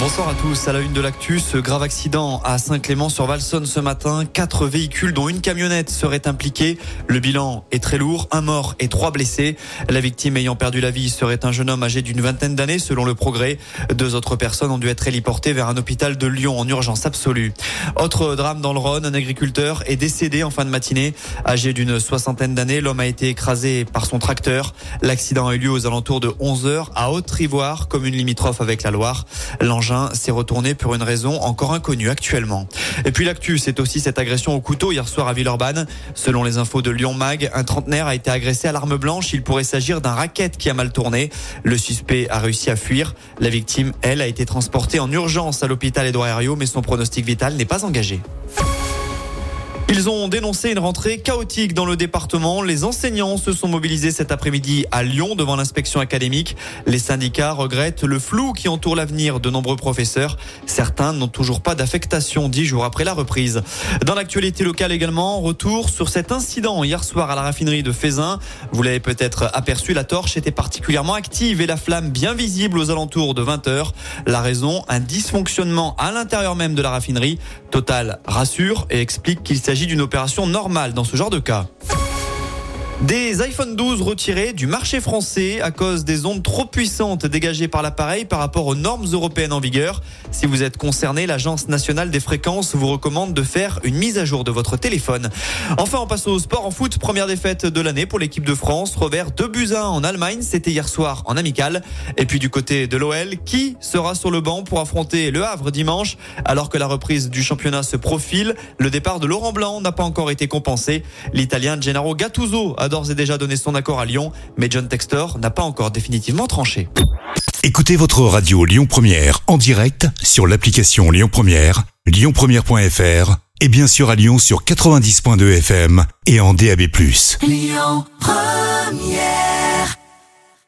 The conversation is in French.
Bonsoir à tous. À la une de l'actu, ce grave accident à Saint-Clément-sur-Valsonne ce matin. Quatre véhicules, dont une camionnette, seraient impliqués. Le bilan est très lourd. Un mort et trois blessés. La victime ayant perdu la vie serait un jeune homme âgé d'une vingtaine d'années, selon le progrès. Deux autres personnes ont dû être héliportées vers un hôpital de Lyon en urgence absolue. Autre drame dans le Rhône. Un agriculteur est décédé en fin de matinée. Âgé d'une soixantaine d'années, l'homme a été écrasé par son tracteur. L'accident a eu lieu aux alentours de 11 heures à Haute-Rivoire, commune limitrophe avec la Loire. S'est retourné pour une raison encore inconnue actuellement. Et puis l'actu, c'est aussi cette agression au couteau hier soir à Villeurbanne. Selon les infos de Lyon Mag, un trentenaire a été agressé à l'arme blanche. Il pourrait s'agir d'un racket qui a mal tourné. Le suspect a réussi à fuir. La victime, elle, a été transportée en urgence à l'hôpital Édouard Herriot, mais son pronostic vital n'est pas engagé. Ils ont dénoncé une rentrée chaotique dans le département. Les enseignants se sont mobilisés cet après-midi à Lyon devant l'inspection académique. Les syndicats regrettent le flou qui entoure l'avenir de nombreux professeurs. Certains n'ont toujours pas d'affectation dix jours après la reprise. Dans l'actualité locale également, retour sur cet incident hier soir à la raffinerie de Fézin. Vous l'avez peut-être aperçu, la torche était particulièrement active et la flamme bien visible aux alentours de 20 heures. La raison, un dysfonctionnement à l'intérieur même de la raffinerie. Total rassure et explique qu'il d'une opération normale dans ce genre de cas. Des iPhone 12 retirés du marché français à cause des ondes trop puissantes dégagées par l'appareil par rapport aux normes européennes en vigueur. Si vous êtes concerné, l'Agence nationale des fréquences vous recommande de faire une mise à jour de votre téléphone. Enfin, on passe au sport en foot. Première défaite de l'année pour l'équipe de France. Revers 2 buts 1 en Allemagne. C'était hier soir en amical. Et puis du côté de l'OL, qui sera sur le banc pour affronter le Havre dimanche alors que la reprise du championnat se profile? Le départ de Laurent Blanc n'a pas encore été compensé. L'Italien Gennaro Gattuso a d'ores et déjà donné son accord à Lyon, mais John Textor n'a pas encore définitivement tranché. Écoutez votre radio Lyon Première en direct sur l'application Lyon Première, lyonpremière.fr et bien sûr à Lyon sur 90.2 FM et en DAB+. Lyon Première